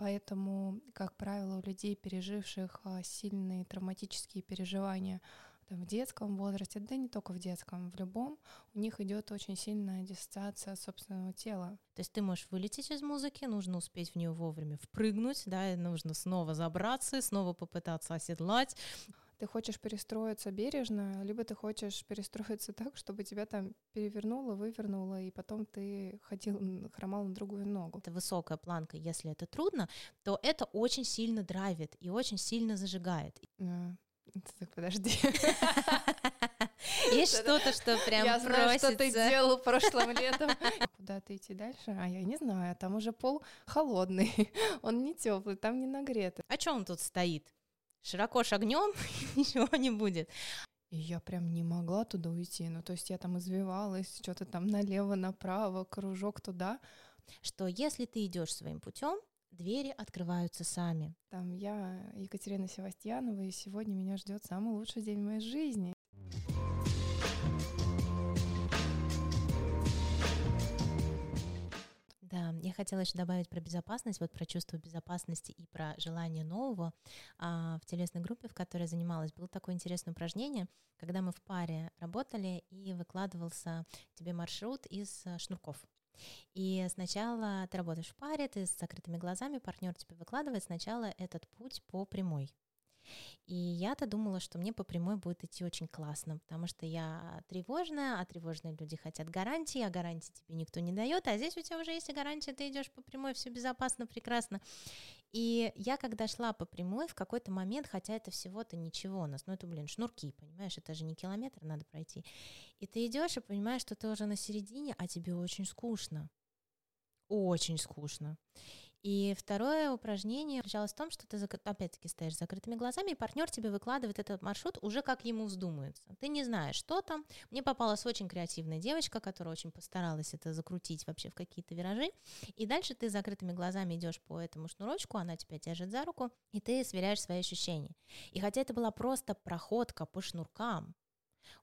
Поэтому, как правило, у людей, переживших а, сильные травматические переживания там, в детском возрасте, да не только в детском, в любом, у них идет очень сильная диссоциация собственного тела. То есть ты можешь вылететь из музыки, нужно успеть в нее вовремя впрыгнуть, да, и нужно снова забраться, снова попытаться оседлать. Ты хочешь перестроиться бережно, либо ты хочешь перестроиться так, чтобы тебя там перевернуло, вывернуло, и потом ты ходил, хромал на другую ногу. Это высокая планка, если это трудно, то это очень сильно драйвит и очень сильно зажигает. А, так, подожди. Есть что-то, что прям Я знаю, что ты делал прошлым летом. Куда-то идти дальше? А я не знаю, там уже пол холодный, он не теплый, там не нагретый. А что он тут стоит? Широко шагнем, ничего не будет. И я прям не могла туда уйти. Ну, то есть я там извивалась, что-то там налево, направо, кружок туда. Что если ты идешь своим путем, двери открываются сами. Там я Екатерина Севастьянова, и сегодня меня ждет самый лучший день в моей жизни. Хотела еще добавить про безопасность, вот про чувство безопасности и про желание нового. А, в телесной группе, в которой я занималась, было такое интересное упражнение, когда мы в паре работали, и выкладывался тебе маршрут из э, шнурков. И сначала ты работаешь в паре, ты с закрытыми глазами, партнер тебе выкладывает сначала этот путь по прямой. И я-то думала, что мне по прямой будет идти очень классно, потому что я тревожная, а тревожные люди хотят гарантии, а гарантии тебе никто не дает, а здесь у тебя уже есть гарантия, ты идешь по прямой, все безопасно, прекрасно. И я, когда шла по прямой, в какой-то момент, хотя это всего-то ничего у нас, ну это, блин, шнурки, понимаешь, это же не километр надо пройти. И ты идешь и понимаешь, что ты уже на середине, а тебе очень скучно очень скучно. И второе упражнение заключалось в том, что ты опять-таки стоишь с закрытыми глазами, и партнер тебе выкладывает этот маршрут уже как ему вздумается. Ты не знаешь, что там. Мне попалась очень креативная девочка, которая очень постаралась это закрутить вообще в какие-то виражи. И дальше ты с закрытыми глазами идешь по этому шнурочку, она тебя держит за руку, и ты сверяешь свои ощущения. И хотя это была просто проходка по шнуркам,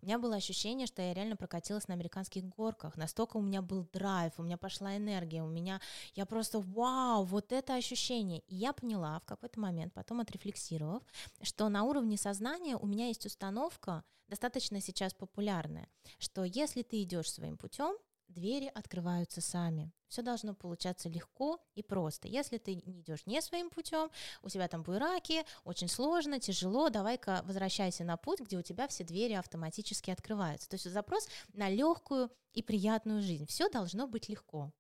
у меня было ощущение, что я реально прокатилась на американских горках. Настолько у меня был драйв, у меня пошла энергия, у меня... Я просто, вау, вот это ощущение. И я поняла в какой-то момент, потом отрефлексировав, что на уровне сознания у меня есть установка, достаточно сейчас популярная, что если ты идешь своим путем, двери открываются сами. Все должно получаться легко и просто. Если ты не идешь не своим путем, у тебя там буйраки, очень сложно, тяжело, давай-ка возвращайся на путь, где у тебя все двери автоматически открываются. То есть запрос на легкую и приятную жизнь. Все должно быть легко.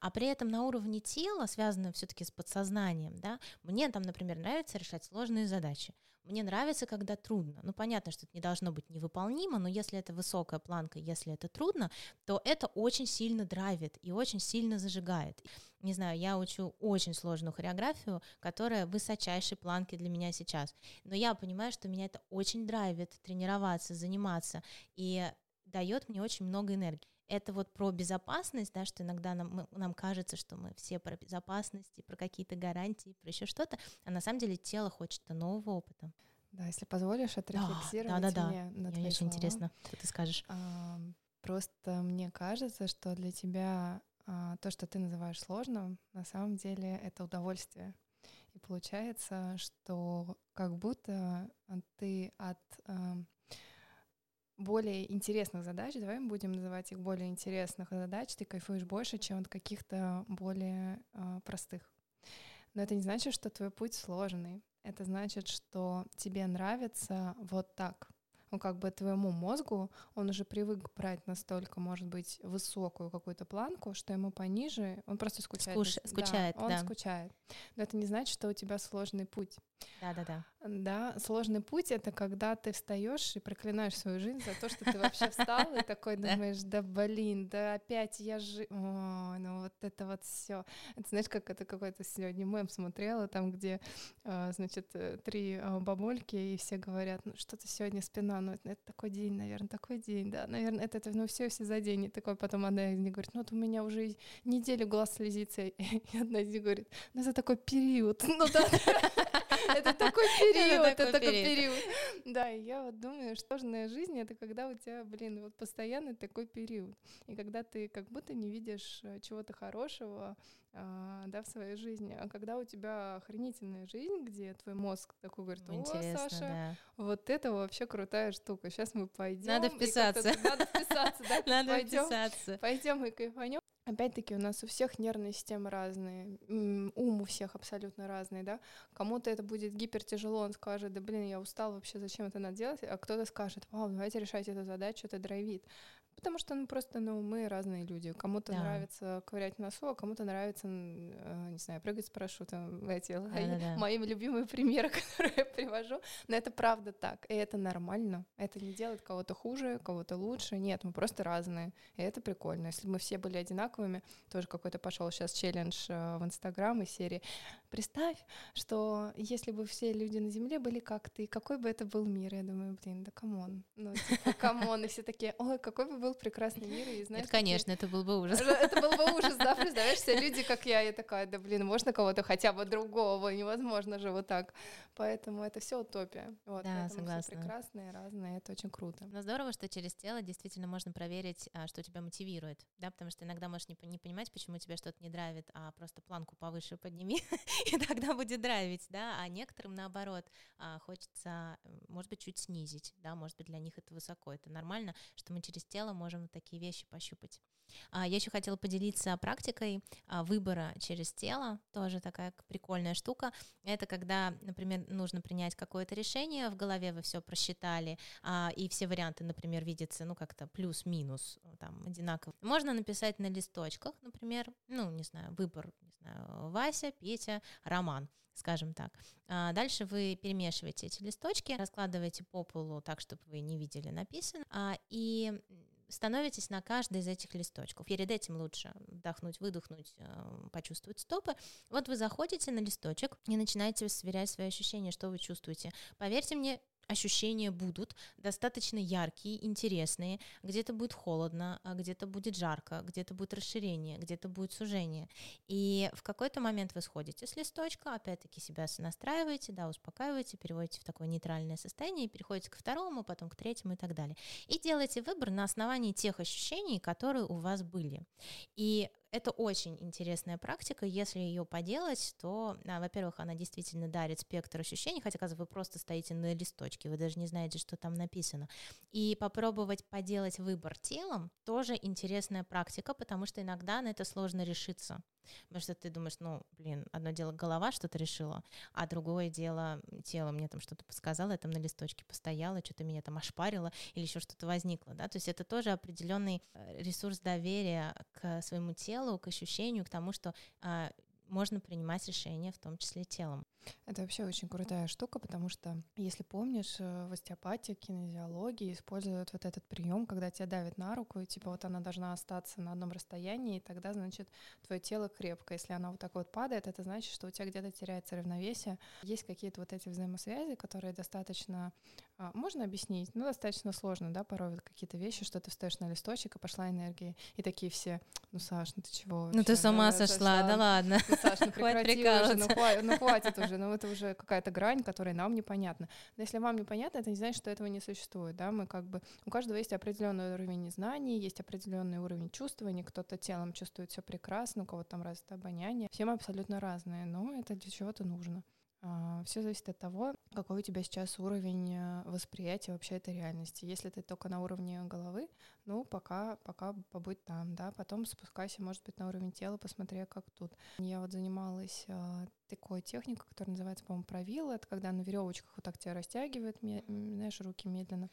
А при этом на уровне тела, связанном все-таки с подсознанием, да, мне там, например, нравится решать сложные задачи. Мне нравится, когда трудно. Ну, понятно, что это не должно быть невыполнимо, но если это высокая планка, если это трудно, то это очень сильно драйвит и очень сильно зажигает. Не знаю, я учу очень сложную хореографию, которая высочайшей планки для меня сейчас. Но я понимаю, что меня это очень драйвит тренироваться, заниматься, и дает мне очень много энергии это вот про безопасность, да, что иногда нам, нам кажется, что мы все про безопасность и про какие-то гарантии, про еще что-то, а на самом деле тело хочет нового опыта. Да, если позволишь отрефлексировать да, да, да, мне на Мне очень интересно, что ты скажешь. А, просто мне кажется, что для тебя а, то, что ты называешь сложным, на самом деле это удовольствие. И получается, что как будто ты от а, более интересных задач, давай мы будем называть их более интересных задач, ты кайфуешь больше, чем от каких-то более э, простых. Но это не значит, что твой путь сложный. Это значит, что тебе нравится вот так ну, как бы твоему мозгу, он уже привык брать настолько, может быть, высокую какую-то планку, что ему пониже, он просто скучает. Скуш, скучает, да. Он да. скучает. Но это не значит, что у тебя сложный путь. Да, да, да. Да, сложный путь это когда ты встаешь и проклинаешь свою жизнь за то, что ты вообще встал и такой думаешь, да блин, да опять я же, ну вот это вот все. Это знаешь, как это какой-то сегодня мем смотрела, там где, а, значит, э, три а, бабульки и все говорят, ну что-то сегодня спина, ну это такой день, наверное, такой день, да, наверное, это, это ну все все за день, и такой потом одна из них говорит, ну вот у меня уже неделю глаз слезится, и одна из них говорит, ну это такой период, ну да. Это такой период, это такой период. Да, и я вот думаю, что сложная жизнь — это когда у тебя, блин, вот постоянно такой период. И когда ты как будто не видишь э, чего-то хорошего, а, да, в своей жизни. А когда у тебя охренительная жизнь, где твой мозг такой говорит, о, Интересно, Саша, да. вот это вообще крутая штука. Сейчас мы пойдем. Надо вписаться. Надо вписаться, да. Надо пойдем, вписаться. Пойдем и кайфанем. Опять-таки у нас у всех нервные системы разные, ум у всех абсолютно разный, да. Кому-то это будет гипертяжело, он скажет, да блин, я устал вообще, зачем это надо делать, а кто-то скажет, вау, давайте решать эту задачу, это драйвит. Потому что, ну, просто, ну, мы разные люди. Кому-то да. нравится ковырять носу, а кому-то нравится, э, не знаю, прыгать с парашютом. Эти да, да, да. мои любимые примеры, которые я привожу. Но это правда так, и это нормально. Это не делает кого-то хуже, кого-то лучше. Нет, мы просто разные, и это прикольно. Если бы мы все были одинаковыми, тоже какой-то пошел сейчас челлендж э, в Инстаграм из серии «Представь, что если бы все люди на Земле были как ты, какой бы это был мир?» Я думаю, блин, да come on. Ну, типа, come on. И все такие, ой, какой бы был прекрасный мир, и знаешь... Это, конечно, это был бы ужас. Это был бы ужас, да, представляешь, все люди, как я, я такая, да блин, можно кого-то хотя бы другого, невозможно же вот так. Поэтому это все утопия. Вот, да, согласна. Прекрасные, разные, это очень круто. Но здорово, что через тело действительно можно проверить, а, что тебя мотивирует, да, потому что иногда можешь не, не понимать, почему тебя что-то не драйвит, а просто планку повыше подними, и тогда будет драйвить, да, а некоторым наоборот а, хочется, может быть, чуть снизить, да, может быть, для них это высоко, это нормально, что мы через тело можем такие вещи пощупать. А, я еще хотела поделиться практикой а, выбора через тело, тоже такая прикольная штука. Это когда, например, нужно принять какое-то решение, в голове вы все просчитали, а, и все варианты, например, видятся, ну, как-то плюс-минус, там, одинаково. Можно написать на листочках, например, ну, не знаю, выбор, не знаю, Вася, Петя, Роман скажем так. дальше вы перемешиваете эти листочки, раскладываете по полу так, чтобы вы не видели написано, и становитесь на каждый из этих листочков. Перед этим лучше вдохнуть, выдохнуть, э, почувствовать стопы. Вот вы заходите на листочек и начинаете сверять свои ощущения, что вы чувствуете. Поверьте мне, ощущения будут достаточно яркие, интересные. Где-то будет холодно, а где-то будет жарко, где-то будет расширение, где-то будет сужение. И в какой-то момент вы сходите с листочка, опять-таки себя настраиваете, да, успокаиваете, переводите в такое нейтральное состояние, и переходите к второму, потом к третьему и так далее. И делаете выбор на основании тех ощущений, которые у вас были. И это очень интересная практика. Если ее поделать, то, а, во-первых, она действительно дарит спектр ощущений, хотя, казалось, вы просто стоите на листочке, вы даже не знаете, что там написано. И попробовать поделать выбор телом тоже интересная практика, потому что иногда на это сложно решиться. Потому что ты думаешь, ну, блин, одно дело голова что-то решила, а другое дело тело мне там что-то подсказало, я там на листочке постояла, что-то меня там ошпарило или еще что-то возникло, да, то есть это тоже определенный э, ресурс доверия к своему телу, к ощущению, к тому, что а, можно принимать решения, в том числе телом. Это вообще очень крутая штука, потому что, если помнишь, э, в остеопатии, кинезиологии используют вот этот прием, когда тебя давит на руку, и типа вот она должна остаться на одном расстоянии, и тогда, значит, твое тело крепко. Если оно вот так вот падает, это значит, что у тебя где-то теряется равновесие. Есть какие-то вот эти взаимосвязи, которые достаточно... А, можно объяснить? Ну, достаточно сложно, да, порой какие-то вещи, что ты встаешь на листочек, и пошла энергия, и такие все, ну, Саш, ну ты чего вообще? Ну ты сама да, сошла, да ладно. Ну, Саш, ну прекрати уже, ну, хватит, ну хватит уже, ну это уже какая-то грань, которая нам непонятна. Но если вам непонятно, это не значит, что этого не существует, да, мы как бы, у каждого есть определенный уровень знаний, есть определенный уровень чувствования, кто-то телом чувствует все прекрасно, у кого-то там развито обоняние, все мы абсолютно разные, но это для чего-то нужно. А, Все зависит от того, какой у тебя сейчас уровень э, восприятия вообще этой реальности. Если ты только на уровне головы, ну, пока, пока побудь там, да, потом спускайся, может быть, на уровень тела, посмотри, как тут. Я вот занималась э, такой техникой, которая называется, по-моему, правило. Это когда на веревочках вот так тебя растягивает, знаешь, руки медленно.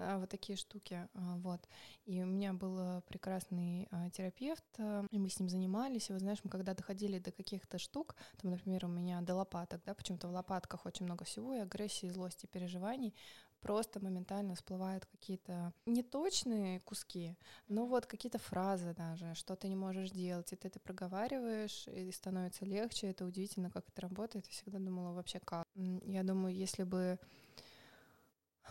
А, вот такие штуки, а, вот. И у меня был прекрасный а, терапевт, и мы с ним занимались, и вот знаешь, мы когда доходили до каких-то штук, там, например, у меня до лопаток, да, почему-то в лопатках очень много всего, и агрессии, и злости, и переживаний, просто моментально всплывают какие-то неточные куски, но вот какие-то фразы даже, что ты не можешь делать, и ты это проговариваешь, и становится легче, это удивительно, как это работает, я всегда думала вообще как. Я думаю, если бы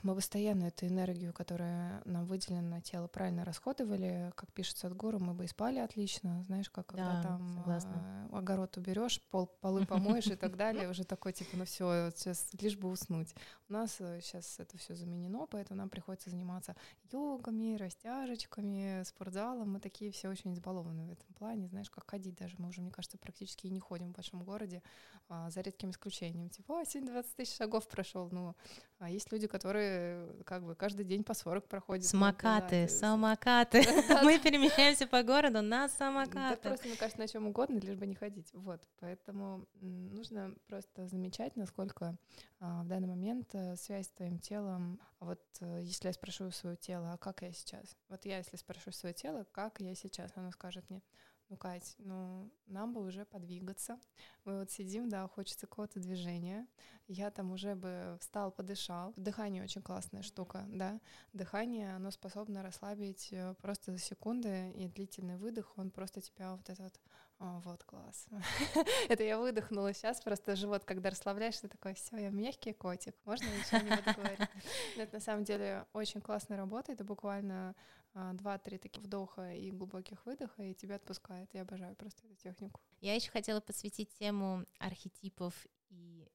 мы постоянно эту энергию, которая нам выделена на тело, правильно расходовали, как пишет Садгуру, мы бы и спали отлично, знаешь, как когда да, там согласна. огород уберешь, пол, полы помоешь и так далее, уже такой типа, ну все, сейчас лишь бы уснуть. У нас сейчас это все заменено, поэтому нам приходится заниматься йогами, растяжечками, спортзалом. Мы такие все очень избалованы в этом плане, знаешь, как ходить даже. Мы уже, мне кажется, практически и не ходим в большом городе, а, за редким исключением. Типа, о, сегодня 20 тысяч шагов прошел. Ну, а есть люди, которые как бы каждый день по 40 проходят. Самокаты, самокаты. Мы перемещаемся по городу на самокаты. просто, мне кажется, на чем угодно, лишь бы не ходить. Вот, поэтому нужно просто замечать, насколько а, в данный момент э, связь с твоим телом. Вот э, если я спрошу свое тело, а как я сейчас? Вот я, если спрошу свое тело, как я сейчас, оно скажет мне, ну, Кать, ну, нам бы уже подвигаться. Мы вот сидим, да, хочется какого-то движения. Я там уже бы встал, подышал. Дыхание очень классная штука, да. Дыхание, оно способно расслабить э, просто за секунды, и длительный выдох, он просто тебя вот этот о, вот класс. Это я выдохнула сейчас, просто живот, когда расслабляешься, такой, все, я мягкий котик, можно ничего не буду говорить. Но это на самом деле очень классно работает, это буквально два-три таких вдоха и глубоких выдоха, и тебя отпускает. Я обожаю просто эту технику. Я еще хотела посвятить тему архетипов и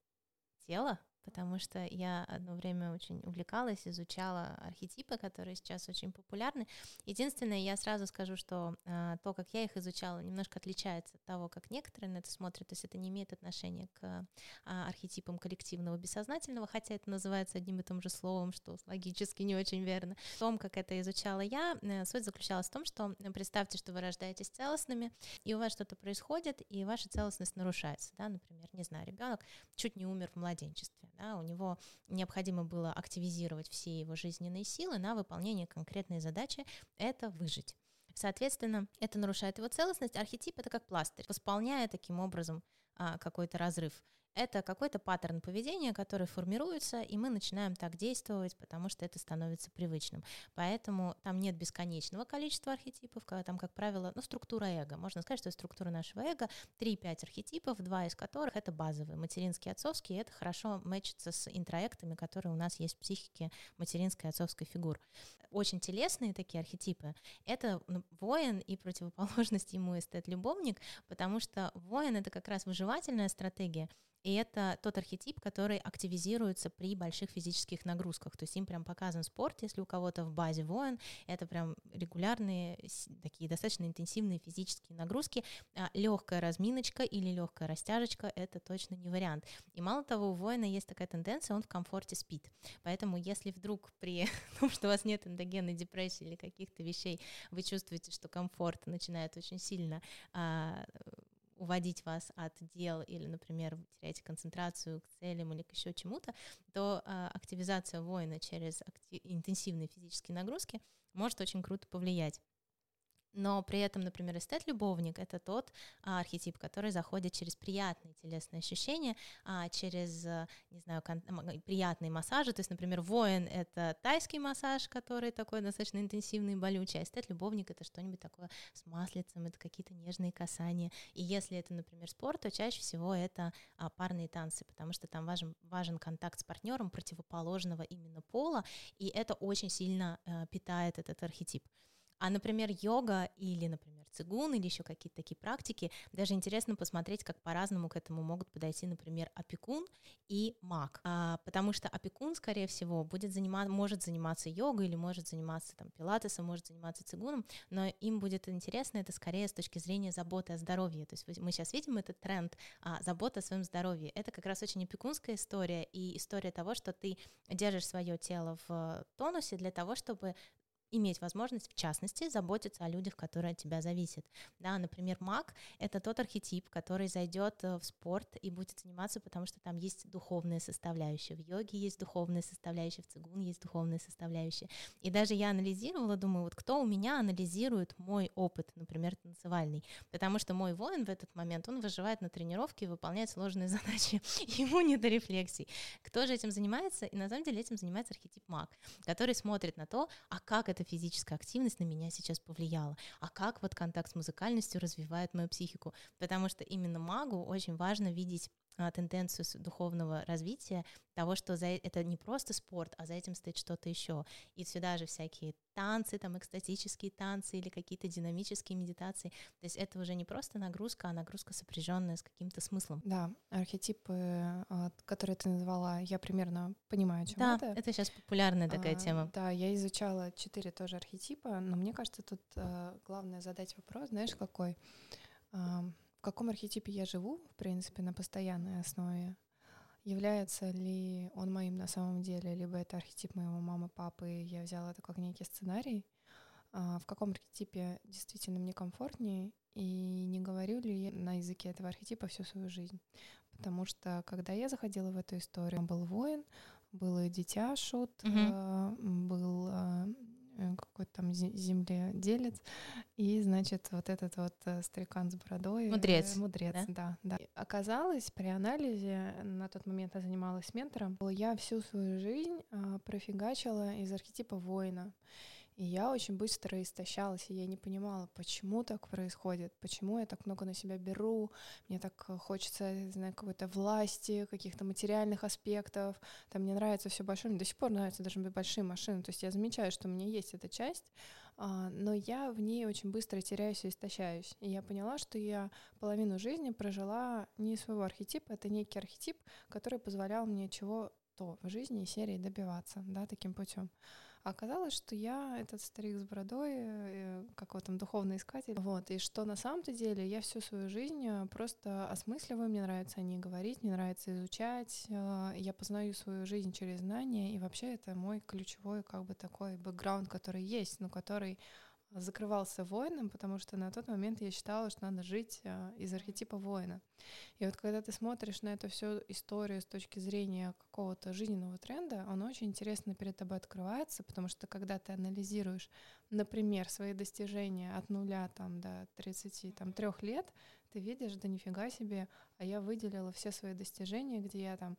тела, потому что я одно время очень увлекалась, изучала архетипы, которые сейчас очень популярны. Единственное, я сразу скажу, что э, то, как я их изучала, немножко отличается от того, как некоторые на это смотрят, то есть это не имеет отношения к э, архетипам коллективного бессознательного, хотя это называется одним и тем же словом, что логически не очень верно. В том, как это изучала я, э, суть заключалась в том, что э, представьте, что вы рождаетесь целостными, и у вас что-то происходит, и ваша целостность нарушается, да, например, не знаю, ребенок чуть не умер в младенчестве, да, у него необходимо было активизировать все его жизненные силы на выполнение конкретной задачи — это выжить. Соответственно, это нарушает его целостность. Архетип — это как пластырь, восполняя таким образом а, какой-то разрыв это какой-то паттерн поведения, который формируется, и мы начинаем так действовать, потому что это становится привычным. Поэтому там нет бесконечного количества архетипов, там, как правило, ну, структура эго. Можно сказать, что структура нашего эго 3-5 архетипов, два из которых это базовые, материнские, отцовские, и это хорошо мэчится с интроектами, которые у нас есть в психике материнской и отцовской фигур. Очень телесные такие архетипы — это ну, воин и противоположность ему эстет-любовник, потому что воин — это как раз выживательная стратегия, и это тот архетип, который активизируется при больших физических нагрузках. То есть им прям показан спорт, если у кого-то в базе воин, это прям регулярные, такие достаточно интенсивные физические нагрузки. А легкая разминочка или легкая растяжечка — это точно не вариант. И мало того, у воина есть такая тенденция, он в комфорте спит. Поэтому если вдруг при том, что у вас нет эндогенной депрессии или каких-то вещей, вы чувствуете, что комфорт начинает очень сильно а, уводить вас от дел или, например, вы теряете концентрацию к целям или к еще чему-то, то э, активизация воина через актив... интенсивные физические нагрузки может очень круто повлиять. Но при этом, например, эстет-любовник — это тот а, архетип, который заходит через приятные телесные ощущения, а, через, а, не знаю, приятные массажи. То есть, например, воин — это тайский массаж, который такой достаточно интенсивный и болючий, а эстет-любовник — это что-нибудь такое с маслицем, это какие-то нежные касания. И если это, например, спорт, то чаще всего это а, парные танцы, потому что там важен, важен контакт с партнером противоположного именно пола, и это очень сильно а, питает этот архетип. А, например, йога или, например, цигун или еще какие-то такие практики, даже интересно посмотреть, как по-разному к этому могут подойти, например, опекун и маг. А, потому что опекун, скорее всего, будет заниматься, может заниматься йогой или может заниматься там пилатесом, может заниматься цигуном, но им будет интересно это скорее с точки зрения заботы о здоровье. То есть мы сейчас видим этот тренд а, заботы о своем здоровье. Это как раз очень опекунская история и история того, что ты держишь свое тело в тонусе для того, чтобы иметь возможность, в частности, заботиться о людях, которые от тебя зависят. Да, например, маг — это тот архетип, который зайдет э, в спорт и будет заниматься, потому что там есть духовная составляющая. В йоге есть духовная составляющая, в цигун есть духовная составляющая. И даже я анализировала, думаю, вот кто у меня анализирует мой опыт, например, танцевальный, потому что мой воин в этот момент, он выживает на тренировке и выполняет сложные задачи, ему не до рефлексий. Кто же этим занимается? И на самом деле этим занимается архетип маг, который смотрит на то, а как это физическая активность на меня сейчас повлияла, а как вот контакт с музыкальностью развивает мою психику, потому что именно магу очень важно видеть тенденцию духовного развития, того, что за это не просто спорт, а за этим стоит что-то еще. И сюда же всякие танцы, там экстатические танцы или какие-то динамические медитации. То есть это уже не просто нагрузка, а нагрузка сопряженная с каким-то смыслом. Да, архетипы, а, которые ты назвала, я примерно понимаю, о чем да, это. это сейчас популярная такая а, тема. Да, я изучала четыре тоже архетипа, но мне кажется, тут а, главное задать вопрос, знаешь, какой? А, каком архетипе я живу, в принципе, на постоянной основе, является ли он моим на самом деле, либо это архетип моего мамы, папы, я взяла это как некий сценарий, а, в каком архетипе действительно мне комфортнее, и не говорю ли я на языке этого архетипа всю свою жизнь. Потому что когда я заходила в эту историю, был воин, был и дитя шут, mm-hmm. был а, какой-то там земледелец, и, значит, вот этот вот э, старикан с бородой. Э, мудрец. Мудрец, да? да, да. Оказалось, при анализе, на тот момент я занималась ментором, я всю свою жизнь профигачила из архетипа воина. И я очень быстро истощалась, и я не понимала, почему так происходит, почему я так много на себя беру, мне так хочется, не знаю, какой-то власти, каких-то материальных аспектов, там мне нравится все большое, мне до сих пор нравятся даже большие машины, то есть я замечаю, что у меня есть эта часть, а, но я в ней очень быстро теряюсь и истощаюсь. И я поняла, что я половину жизни прожила не своего архетипа, это некий архетип, который позволял мне чего-то в жизни и серии добиваться, да, таким путем. А оказалось, что я этот старик с бородой, э, как вот там духовный искатель. Вот, и что на самом-то деле я всю свою жизнь э, просто осмысливаю, мне нравится о ней говорить, мне нравится изучать, э, я познаю свою жизнь через знания, и вообще это мой ключевой как бы такой бэкграунд, который есть, но который закрывался воином, потому что на тот момент я считала, что надо жить а, из архетипа воина. И вот когда ты смотришь на эту всю историю с точки зрения какого-то жизненного тренда, он очень интересно перед тобой открывается, потому что когда ты анализируешь, например, свои достижения от нуля там, до 33 лет, ты видишь, да нифига себе, а я выделила все свои достижения, где я там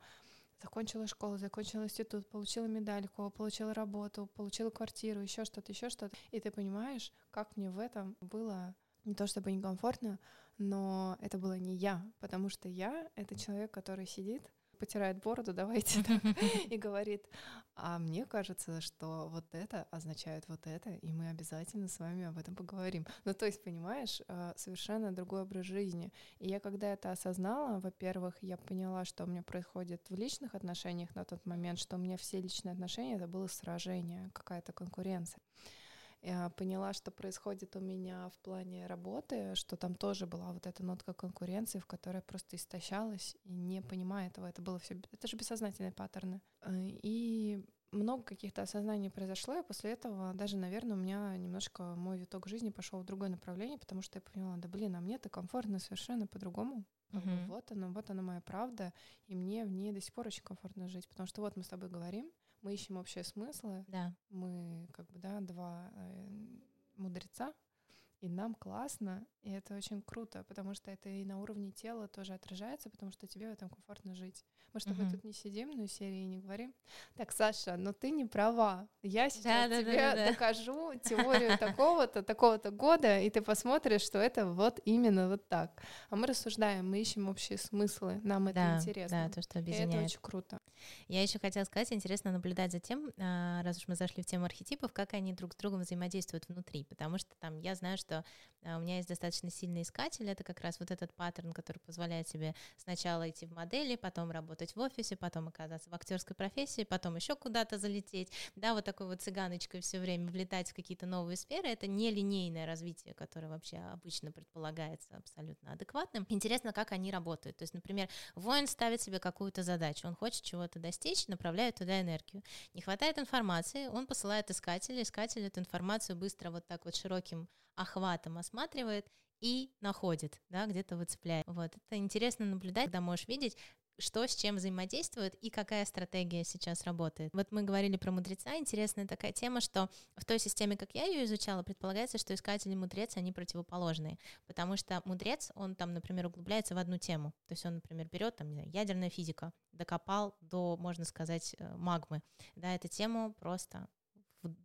закончила школу, закончила институт, получила медальку, получила работу, получила квартиру, еще что-то, еще что-то. И ты понимаешь, как мне в этом было не то чтобы некомфортно, но это было не я, потому что я — это человек, который сидит потирает бороду, давайте и говорит, а мне кажется, что вот это означает вот это, и мы обязательно с вами об этом поговорим. Ну, то есть, понимаешь, а, совершенно другой образ жизни. И я когда это осознала, во-первых, я поняла, что у меня происходит в личных отношениях на тот момент, что у меня все личные отношения — это было сражение, какая-то конкуренция. Я поняла, что происходит у меня в плане работы, что там тоже была вот эта нотка конкуренции, в которой я просто истощалась и не понимая этого. Это было все, это же бессознательные паттерны. Э, и много каких-то осознаний произошло, и после этого даже, наверное, у меня немножко мой виток жизни пошел в другое направление, потому что я поняла, да блин, а мне-то комфортно совершенно по-другому. Uh-huh. Вот она, вот она моя правда, и мне в ней до сих пор очень комфортно жить, потому что вот мы с тобой говорим, мы ищем общие смыслы, да. мы как бы, да, два э, мудреца, и нам классно, и это очень круто, потому что это и на уровне тела тоже отражается, потому что тебе в этом комфортно жить. Мы с тобой uh-huh. тут не сидим, ну, серии не говорим. Так, Саша, но ты не права. Я сейчас да, да, тебе да, да, докажу теорию такого-то, такого-то года, и ты посмотришь, что это вот именно вот так. А мы рассуждаем, мы ищем общие смыслы, нам это да, интересно. Да, то, что объединяет. И это очень круто. Я еще хотела сказать, интересно наблюдать за тем, а, раз уж мы зашли в тему архетипов, как они друг с другом взаимодействуют внутри, потому что там я знаю, что а, у меня есть достаточно сильный искатель, это как раз вот этот паттерн, который позволяет себе сначала идти в модели, потом работать в офисе, потом оказаться в актерской профессии, потом еще куда-то залететь, да, вот такой вот цыганочкой все время влетать в какие-то новые сферы, это не линейное развитие, которое вообще обычно предполагается абсолютно адекватным. Интересно, как они работают. То есть, например, воин ставит себе какую-то задачу, он хочет чего-то достичь, направляет туда энергию. Не хватает информации, он посылает искателя, искатель эту информацию быстро вот так вот широким охватом осматривает и находит, да, где-то выцепляет. Вот, это интересно наблюдать, когда можешь видеть, что с чем взаимодействует и какая стратегия сейчас работает. Вот мы говорили про мудреца, интересная такая тема, что в той системе, как я ее изучала, предполагается, что искатель и мудрец, они противоположные, потому что мудрец, он там, например, углубляется в одну тему, то есть он, например, берет там, не знаю, ядерная физика, докопал до, можно сказать, э, магмы, да, эту тему просто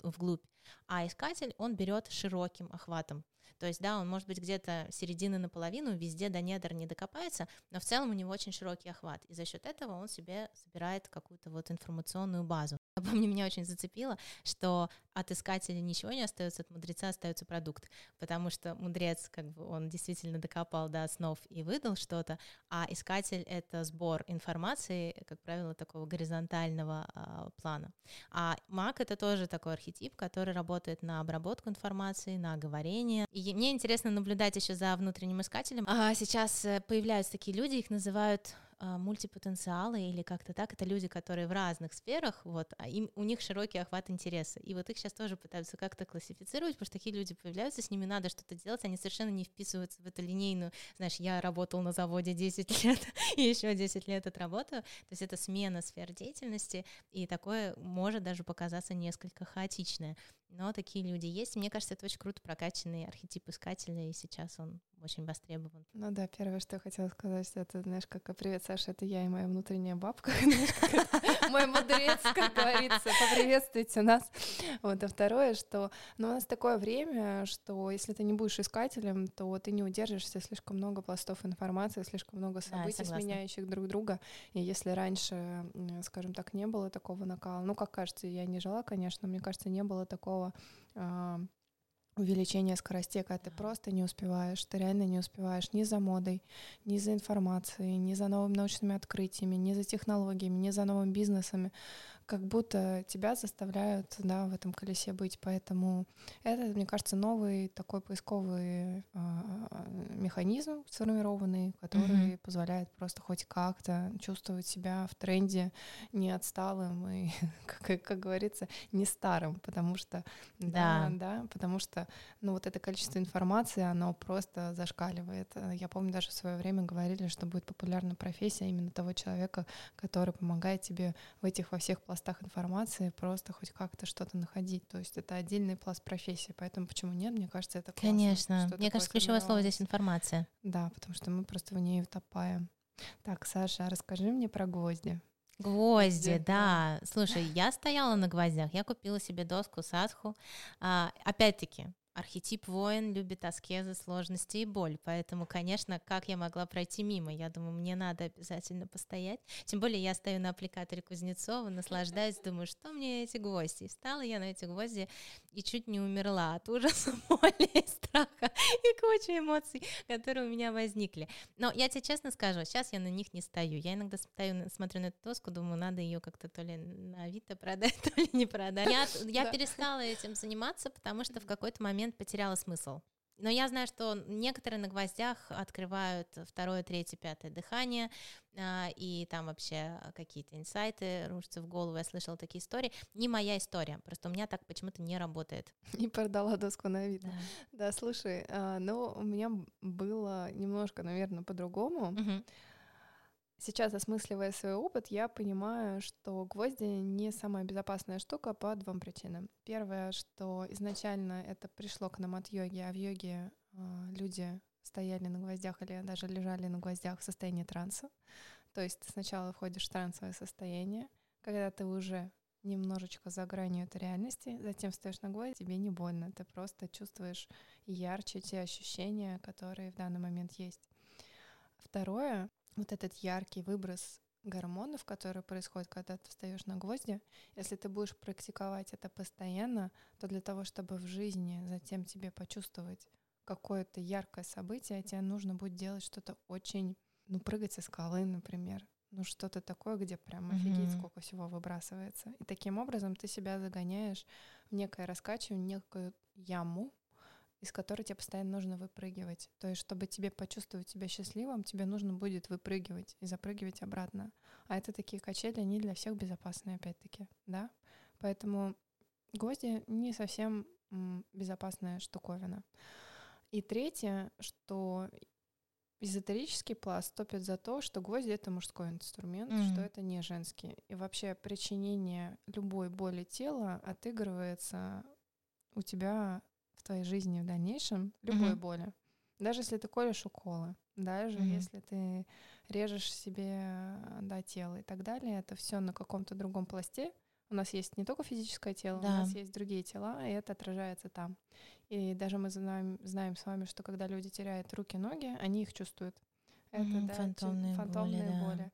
вглубь. А искатель, он берет широким охватом. То есть, да, он может быть где-то середины наполовину, везде до недр не докопается, но в целом у него очень широкий охват. И за счет этого он себе собирает какую-то вот информационную базу. Помню, меня очень зацепило, что от искателя ничего не остается, от мудреца остается продукт, потому что мудрец, как бы, он действительно докопал до основ и выдал что-то, а искатель — это сбор информации, как правило, такого горизонтального а, плана. А маг — это тоже такой архетип, который работает на обработку информации, на говорение. И мне интересно наблюдать еще за внутренним искателем. А сейчас э, появляются такие люди, их называют мультипотенциалы или как-то так, это люди, которые в разных сферах, вот, а им, у них широкий охват интереса. И вот их сейчас тоже пытаются как-то классифицировать, потому что такие люди появляются, с ними надо что-то делать, они совершенно не вписываются в эту линейную, знаешь, я работал на заводе 10 лет и еще 10 лет отработаю. То есть это смена сфер деятельности, и такое может даже показаться несколько хаотичное. Но такие люди есть. Мне кажется, это очень круто прокачанный архетип искателя, и сейчас он очень востребован. Ну да, первое, что я хотела сказать, что это, знаешь, как «Привет, Саша, это я и моя внутренняя бабка». Мой мудрец, как говорится, поприветствуйте нас. Вот, а второе, что ну, у нас такое время, что если ты не будешь искателем, то ты не удержишься слишком много пластов информации, слишком много событий, сменяющих друг друга. И если раньше, скажем так, не было такого накала, ну, как кажется, я не жила, конечно, мне кажется, не было такого а, увеличение скоростей, когда ты просто не успеваешь, ты реально не успеваешь ни за модой, ни за информацией, ни за новыми научными открытиями, ни за технологиями, ни за новыми бизнесами как будто тебя заставляют да, в этом колесе быть. Поэтому это, мне кажется, новый такой поисковый э, механизм сформированный, который mm-hmm. позволяет просто хоть как-то чувствовать себя в тренде не отсталым и, как, как говорится, не старым, потому что, да. да, да, потому что, ну вот это количество информации, оно просто зашкаливает. Я помню, даже в свое время говорили, что будет популярна профессия именно того человека, который помогает тебе в этих во всех пластах пластах информации просто хоть как-то что-то находить. То есть это отдельный пласт профессии. Поэтому почему нет? Мне кажется, это классно. Конечно. Мне кажется, ключевое слово здесь информация. Да, потому что мы просто в ней утопаем. Так, Саша, расскажи мне про гвозди. Гвозди, да. да. Слушай, я стояла на гвоздях, я купила себе доску садху. А, опять-таки, Архетип воин любит аскезы, сложности и боль, поэтому, конечно, как я могла пройти мимо? Я думаю, мне надо обязательно постоять. Тем более я стою на аппликаторе Кузнецова, наслаждаюсь, думаю, что мне эти гвозди? И встала я на эти гвозди и чуть не умерла от ужаса, боли и страха и кучи эмоций, которые у меня возникли. Но я тебе честно скажу, сейчас я на них не стою. Я иногда стою, смотрю на эту доску, думаю, надо ее как-то то ли на Авито продать, то ли не продать. Я, я перестала этим заниматься, потому что в какой-то момент момент потеряла смысл. Но я знаю, что некоторые на гвоздях открывают второе, третье, пятое дыхание, а, и там вообще какие-то инсайты рушатся в голову. Я слышала такие истории. Не моя история, просто у меня так почему-то не работает. Не продала доску на вид. Да, да слушай, а, ну, у меня было немножко, наверное, по-другому. Угу. Сейчас, осмысливая свой опыт, я понимаю, что гвозди не самая безопасная штука по двум причинам. Первое, что изначально это пришло к нам от йоги, а в йоге э, люди стояли на гвоздях или даже лежали на гвоздях в состоянии транса. То есть ты сначала входишь в трансовое состояние, когда ты уже немножечко за гранью этой реальности, затем встаешь на гвоздь, тебе не больно, ты просто чувствуешь ярче те ощущения, которые в данный момент есть. Второе, вот этот яркий выброс гормонов, который происходит, когда ты встаешь на гвозди, если ты будешь практиковать это постоянно, то для того, чтобы в жизни затем тебе почувствовать какое-то яркое событие, тебе нужно будет делать что-то очень, ну, прыгать со скалы, например, ну, что-то такое, где прям офигеть, сколько всего выбрасывается. И таким образом ты себя загоняешь в некое раскачивание, некую яму, из которой тебе постоянно нужно выпрыгивать. То есть, чтобы тебе почувствовать себя счастливым, тебе нужно будет выпрыгивать и запрыгивать обратно. А это такие качели, они для всех безопасные, опять-таки, да? Поэтому гвозди не совсем безопасная штуковина. И третье, что эзотерический пласт топит за то, что гвозди — это мужской инструмент, mm-hmm. что это не женский. И вообще причинение любой боли тела отыгрывается у тебя в твоей жизни в дальнейшем, любой mm-hmm. боли. Даже если ты колешь уколы, даже mm-hmm. если ты режешь себе да, тело и так далее, это все на каком-то другом пласте У нас есть не только физическое тело, Да. у нас есть другие тела, и это отражается там. И даже мы знаем, знаем с вами, что когда люди теряют руки, ноги, они их чувствуют. Это Мгм, да, чу- фантомные боли, фантомные да. боли.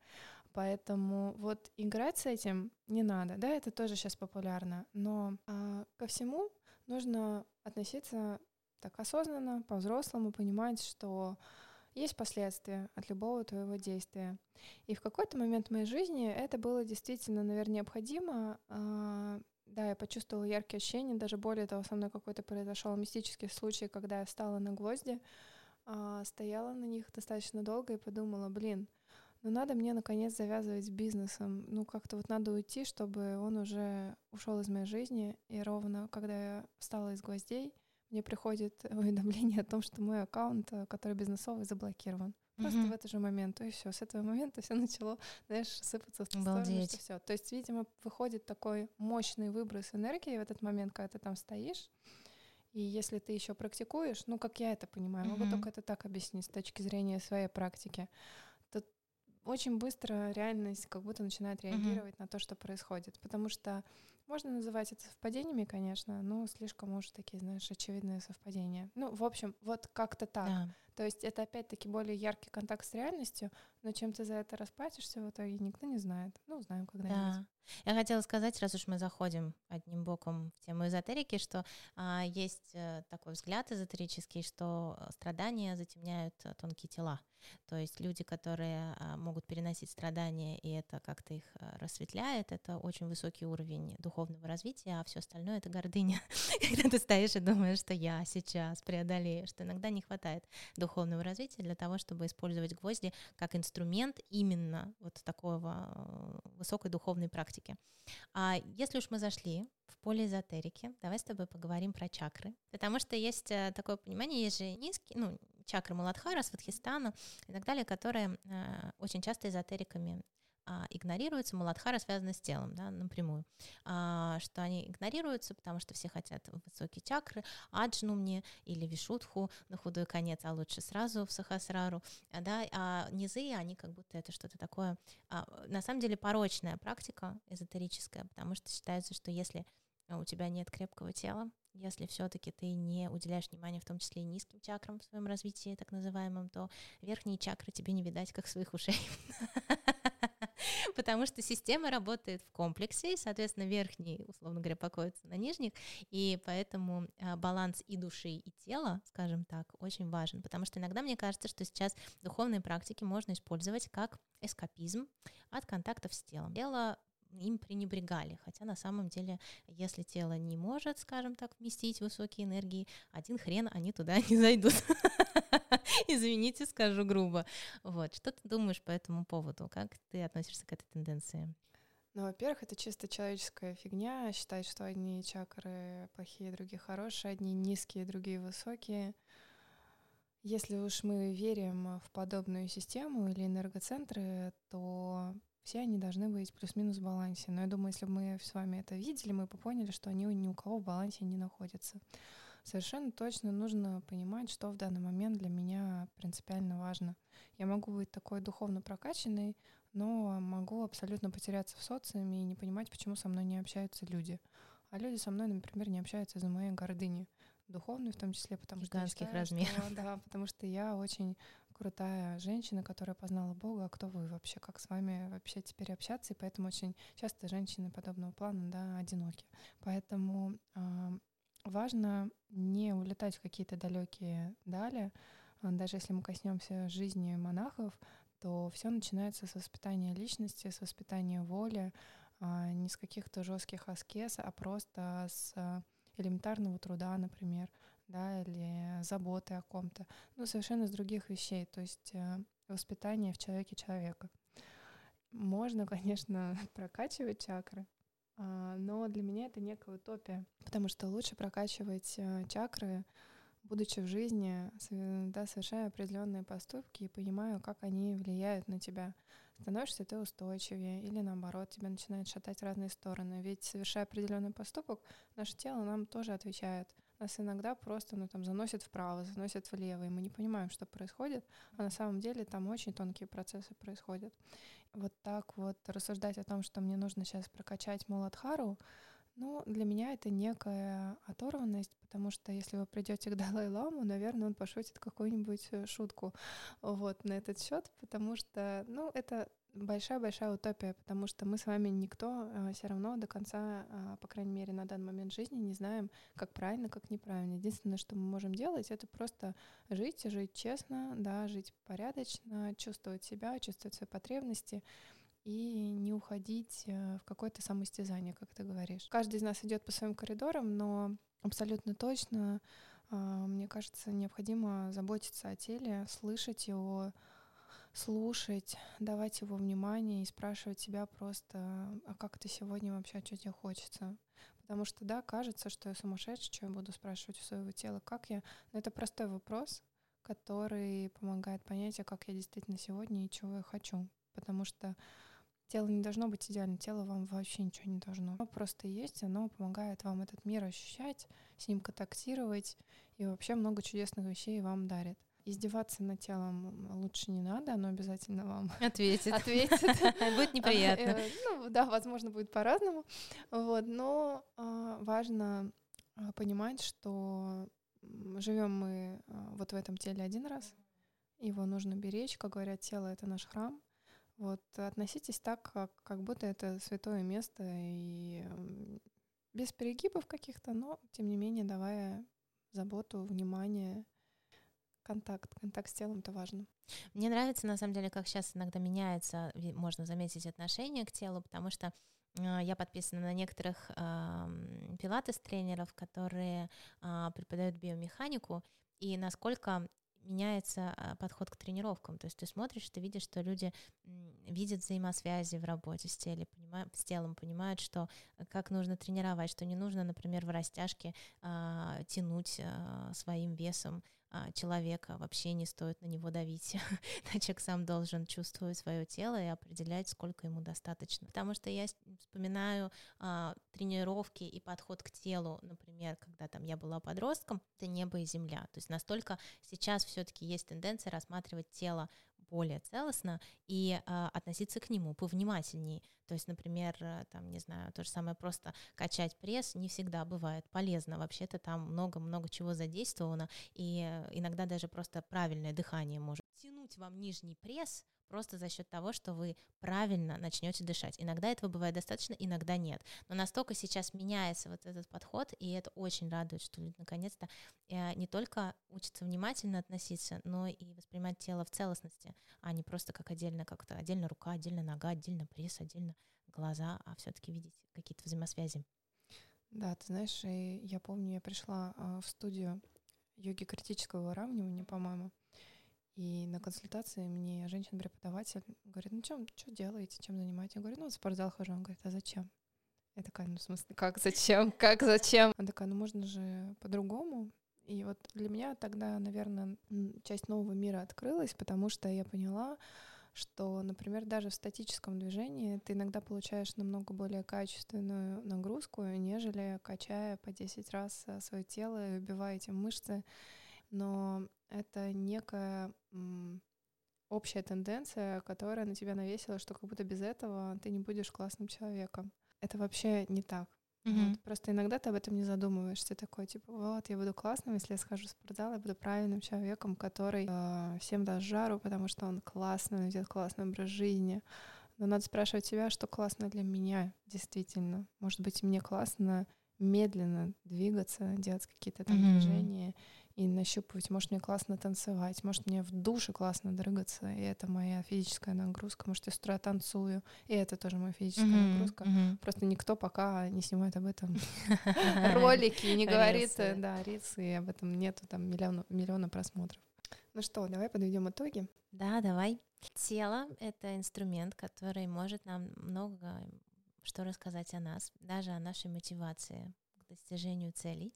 Поэтому вот играть с этим не надо, да, это тоже сейчас популярно, но а, ко всему нужно относиться так осознанно, по-взрослому, понимать, что есть последствия от любого твоего действия. И в какой-то момент моей жизни это было действительно, наверное, необходимо. А, Да, я почувствовала яркие ощущения, даже более того, со мной какой-то произошел мистический случай, когда я встала на гвозди, а, стояла на них достаточно долго и подумала, блин, ну надо мне наконец завязывать с бизнесом. Ну как-то вот надо уйти, чтобы он уже ушел из моей жизни. И ровно когда я встала из гвоздей, мне приходит уведомление о том, что мой аккаунт, э, который бизнесовый, заблокирован. Просто Мгм. в этот же момент. И все. С этого момента все начало, знаешь, сыпаться в ту сторону, что все. То есть, видимо, выходит такой мощный выброс энергии в этот момент, когда ты там стоишь. И если ты еще практикуешь, ну, как я это понимаю, могу Мгм. только это так объяснить с точки зрения своей практики, очень быстро реальность как будто начинает реагировать на то, что происходит. Потому что можно называть это совпадениями, конечно, но слишком уж такие, знаешь, очевидные совпадения. Ну, в общем, вот как-то так. Да. То есть это опять-таки более яркий контакт с реальностью, но чем ты за это расплатишься в итоге, никто не знает. Ну, узнаем когда-нибудь. Да. Я хотела сказать, раз уж мы заходим одним боком в тему эзотерики, что а, есть э, такой взгляд эзотерический, что э, страдания затемняют э, тонкие тела. То есть люди, которые а, могут переносить страдания, и это как-то их рассветляет, это очень высокий уровень духовного развития, а все остальное это гордыня. Когда ты стоишь и думаешь, что я сейчас преодолею, что иногда не хватает духовного развития для того, чтобы использовать гвозди как инструмент именно вот такого э, высокой духовной практики. А если уж мы зашли в поле эзотерики, давай с тобой поговорим про чакры. Потому что есть э, такое понимание, есть же низкие, ну, чакры Маладхара, Сватхистана и так далее, которые э, очень часто эзотериками а, игнорируются. Маладхара связана с телом, да, напрямую. А, что они игнорируются, потому что все хотят высокие чакры, аджну мне или вишутху на худой конец, а лучше сразу в сахасрару, да, а низы, они как будто это что-то такое, а, на самом деле порочная практика эзотерическая, потому что считается, что если у тебя нет крепкого тела, если все-таки ты не уделяешь внимания, в том числе и низким чакрам в своем развитии, так называемом, то верхние чакры тебе не видать, как своих ушей. Потому что система работает в комплексе, и, соответственно, верхний, условно говоря, покоится на нижних, и поэтому а, баланс и души, и тела, скажем так, очень важен. Потому что иногда мне кажется, что сейчас духовные практики можно использовать как эскапизм от контактов с телом. Тело им пренебрегали. Хотя на самом деле, если тело не может, скажем так, вместить высокие энергии, один хрен они туда не зайдут. Извините, скажу грубо. Вот. Что ты думаешь по этому поводу? Как ты относишься к этой тенденции? Ну, во-первых, это чисто человеческая фигня, считать, что одни чакры плохие, другие хорошие, одни низкие, другие высокие. Если уж мы верим в подобную систему или энергоцентры, то все они должны быть плюс-минус в балансе. Но я думаю, если бы мы с вами это видели, мы бы поняли, что они ни у кого в балансе не находятся. Совершенно точно нужно понимать, что в данный момент для меня принципиально важно. Я могу быть такой духовно прокачанной, но могу абсолютно потеряться в социуме и не понимать, почему со мной не общаются люди. А люди со мной, например, не общаются из-за моей гордыни, духовной в том числе, потому Гигантских что я считаю, размеров. что- да, потому что я очень крутая женщина, которая познала Бога, а кто вы вообще, как с вами вообще теперь общаться, и поэтому очень часто женщины подобного плана, да, одиноки. Поэтому а, важно не улетать в какие-то далекие дали, А, даже если мы коснемся жизни монахов, то все начинается с воспитания личности, с воспитания воли, а, не с каких-то жестких аскез, а просто с элементарного труда, например, да, или заботы о ком-то, ну, совершенно с других вещей, то есть э, воспитание в человеке человека. Можно, конечно, прокачивать чакры, а, но для меня это некая утопия, потому что лучше прокачивать э, чакры, будучи в жизни, сов- да, совершая определенные поступки и понимая, как они влияют на тебя. Становишься ты устойчивее или наоборот тебя начинает шатать разные стороны. Ведь совершая определенный поступок, наше тело нам тоже отвечает. Нас иногда просто ну, там, заносит вправо, заносит влево, и мы не понимаем, что происходит, а на самом деле там очень тонкие процессы происходят. Вот так вот рассуждать о том, что мне нужно сейчас прокачать Муладхару, ну, для меня это некая оторванность, потому что если вы придете к Далай-Ламу, наверное, он пошутит какую-нибудь шутку вот на этот счет, потому что, ну, это большая-большая утопия, потому что мы с вами никто э, все равно до конца, э, по крайней мере, на данный момент жизни не знаем, как правильно, как неправильно. Единственное, что мы можем делать, это просто жить, жить честно, да, жить порядочно, чувствовать себя, чувствовать свои потребности и не уходить э, в какое-то самоистязание, как ты говоришь. Каждый из нас идет по своим коридорам, но абсолютно точно, а, мне кажется, необходимо заботиться о теле, слышать его, слушать, давать его внимание и спрашивать себя просто, а как ты сегодня вообще, что тебе хочется? Потому что, да, кажется, что я сумасшедший, что я буду спрашивать у своего тела, как я. Но это простой вопрос, который помогает понять, а как я действительно сегодня и чего я хочу. Потому что Тело не должно быть идеальным, тело вам вообще ничего не должно. Оно просто есть, оно помогает вам этот мир ощущать, с ним контактировать, и вообще много чудесных вещей вам дарит. Издеваться над телом лучше не надо, оно обязательно вам ответит. ответит. Будет неприятно. Э, ну да, возможно, будет по-разному. Вот, но а, важно а, понимать, что живем мы а, вот в этом теле один раз, его нужно беречь, как говорят, тело — это наш храм, вот относитесь так, как, как будто это святое место и без перегибов каких-то, но тем не менее давая заботу, внимание, контакт. Контакт с телом это важно. Мне нравится, на самом деле, как сейчас иногда меняется, можно заметить, отношение к телу, потому что а, я подписана на некоторых э, пилатес-тренеров, которые э, преподают биомеханику, и насколько меняется а, подход к тренировкам. То есть ты смотришь, ты видишь, что люди видят взаимосвязи в работе с, теле, понимают, с телом, понимают, что э, как нужно тренировать, что не нужно, например, в растяжке а, тянуть а, своим весом а, человека, вообще не стоит на него давить. Человек сам должен чувствовать свое тело и определять, сколько ему достаточно. Потому что я вспоминаю а, тренировки и подход к телу, например, когда там я была подростком, это небо и земля. То есть настолько сейчас все-таки есть тенденция рассматривать тело более целостно и э, относиться к нему повнимательнее. То есть, например, э, там, не знаю, то же самое просто качать пресс не всегда бывает полезно. Вообще-то там много-много чего задействовано, и э, иногда даже просто правильное дыхание может тянуть вам нижний пресс, просто за счет того, что вы правильно начнете дышать. Иногда этого бывает достаточно, иногда нет. Но настолько сейчас меняется вот этот подход, и это очень радует, что люди наконец-то э, не только учатся внимательно относиться, но и воспринимать тело в целостности, а не просто как отдельно как-то отдельно рука, отдельно нога, отдельно пресс, отдельно глаза, а все-таки видеть какие-то взаимосвязи. Да, ты знаешь, я помню, я пришла а, в студию йоги критического выравнивания, по-моему, и на консультации мне женщина-преподаватель говорит, ну чем, что делаете, чем занимаетесь? Я говорю, ну в спортзал хожу. Он говорит, а зачем? Я такая, ну в смысле, как зачем, как зачем? Она такая, ну можно же по-другому. И вот для меня тогда, наверное, часть нового мира открылась, потому что я поняла, что, например, даже в статическом движении ты иногда получаешь намного более качественную нагрузку, нежели качая по 10 раз э, свое тело и убивая эти мышцы но это некая общая тенденция, которая на тебя навесила, что как будто без этого ты не будешь классным человеком. Это вообще не так. Mm-hmm. Вот. Просто иногда ты об этом не задумываешься. Ты такой, типа, вот, я буду классным, если я схожу в спортзал, я буду правильным человеком, который э, всем даст жару, потому что он классный, он ведет классный образ жизни. Но надо спрашивать себя, что классно для меня, действительно. Может быть, мне классно медленно двигаться, делать какие-то там mm-hmm. движения и нащупывать. Может, мне классно танцевать, может, мне в душе классно дрыгаться, и это моя физическая нагрузка. Может, я с утра танцую, и это тоже моя физическая mm-hmm, нагрузка. Mm-hmm. Просто никто пока не снимает об этом ролики не говорит, да, рицы, и об этом нету там миллиона просмотров. Ну что, давай подведем итоги. Да, давай. Тело — это инструмент, который может нам много что рассказать о нас, даже о нашей мотивации к достижению целей.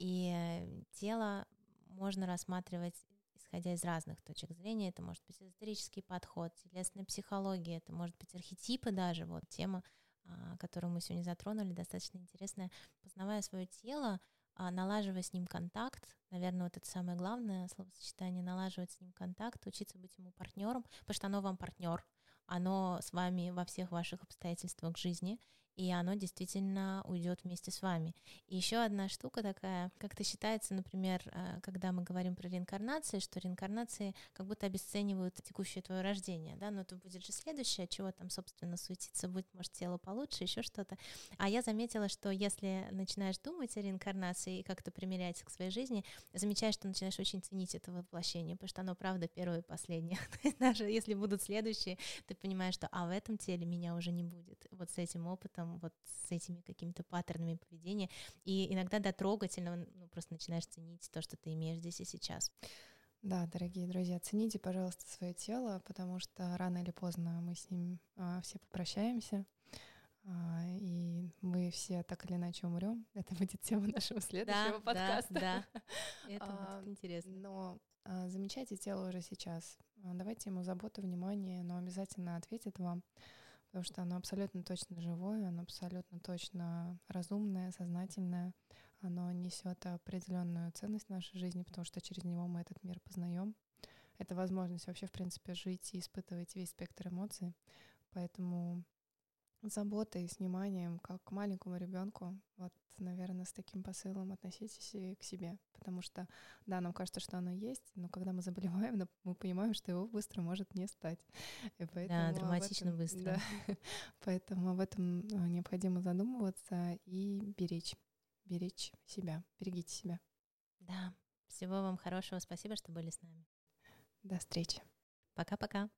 И тело можно рассматривать исходя из разных точек зрения. Это может быть эзотерический подход, телесная психология, это может быть архетипы даже. Вот тема, а, которую мы сегодня затронули, достаточно интересная. Познавая свое тело, а, налаживая с ним контакт, наверное, вот это самое главное словосочетание, налаживать с ним контакт, учиться быть ему партнером, потому что оно вам партнер, оно с вами во всех ваших обстоятельствах жизни, и оно действительно уйдет вместе с вами. И еще одна штука такая, как-то считается, например, э, когда мы говорим про реинкарнации, что реинкарнации как будто обесценивают текущее твое рождение, да, но это будет же следующее, чего там, собственно, суетиться будет, может, тело получше, еще что-то. А я заметила, что если начинаешь думать о реинкарнации и как-то примерять к своей жизни, замечаешь, что начинаешь очень ценить это воплощение, потому что оно, правда, первое и последнее. Даже если будут следующие, ты понимаешь, что а в этом теле меня уже не будет. Вот с этим опытом опытом, вот с этими какими-то паттернами поведения. И иногда до трогательного ну, просто начинаешь ценить то, что ты имеешь здесь и сейчас. Да, дорогие друзья, цените, пожалуйста, свое тело, потому что рано или поздно мы с ним а, все попрощаемся. А, и мы все так или иначе умрем. Это будет тема нашего следующего да, подкаста. Да, да. Это а, будет интересно. Но а, замечайте тело уже сейчас. А, давайте ему заботу, внимание, но обязательно ответит вам потому что оно абсолютно точно живое, оно абсолютно точно разумное, сознательное, оно несет определенную ценность в нашей жизни, потому что через него мы этот мир познаем. Это возможность вообще, в принципе, жить и испытывать весь спектр эмоций. Поэтому заботой, с вниманием, как к маленькому ребенку. Вот, наверное, с таким посылом относитесь и к себе. Потому что, да, нам кажется, что оно есть, но когда мы заболеваем, мы понимаем, что его быстро может не стать. И поэтому да, драматично этом, быстро. Да, поэтому об этом а, необходимо задумываться и беречь. Беречь себя. Берегите себя. Да. Всего вам хорошего. Спасибо, что были с нами. До встречи. Пока-пока.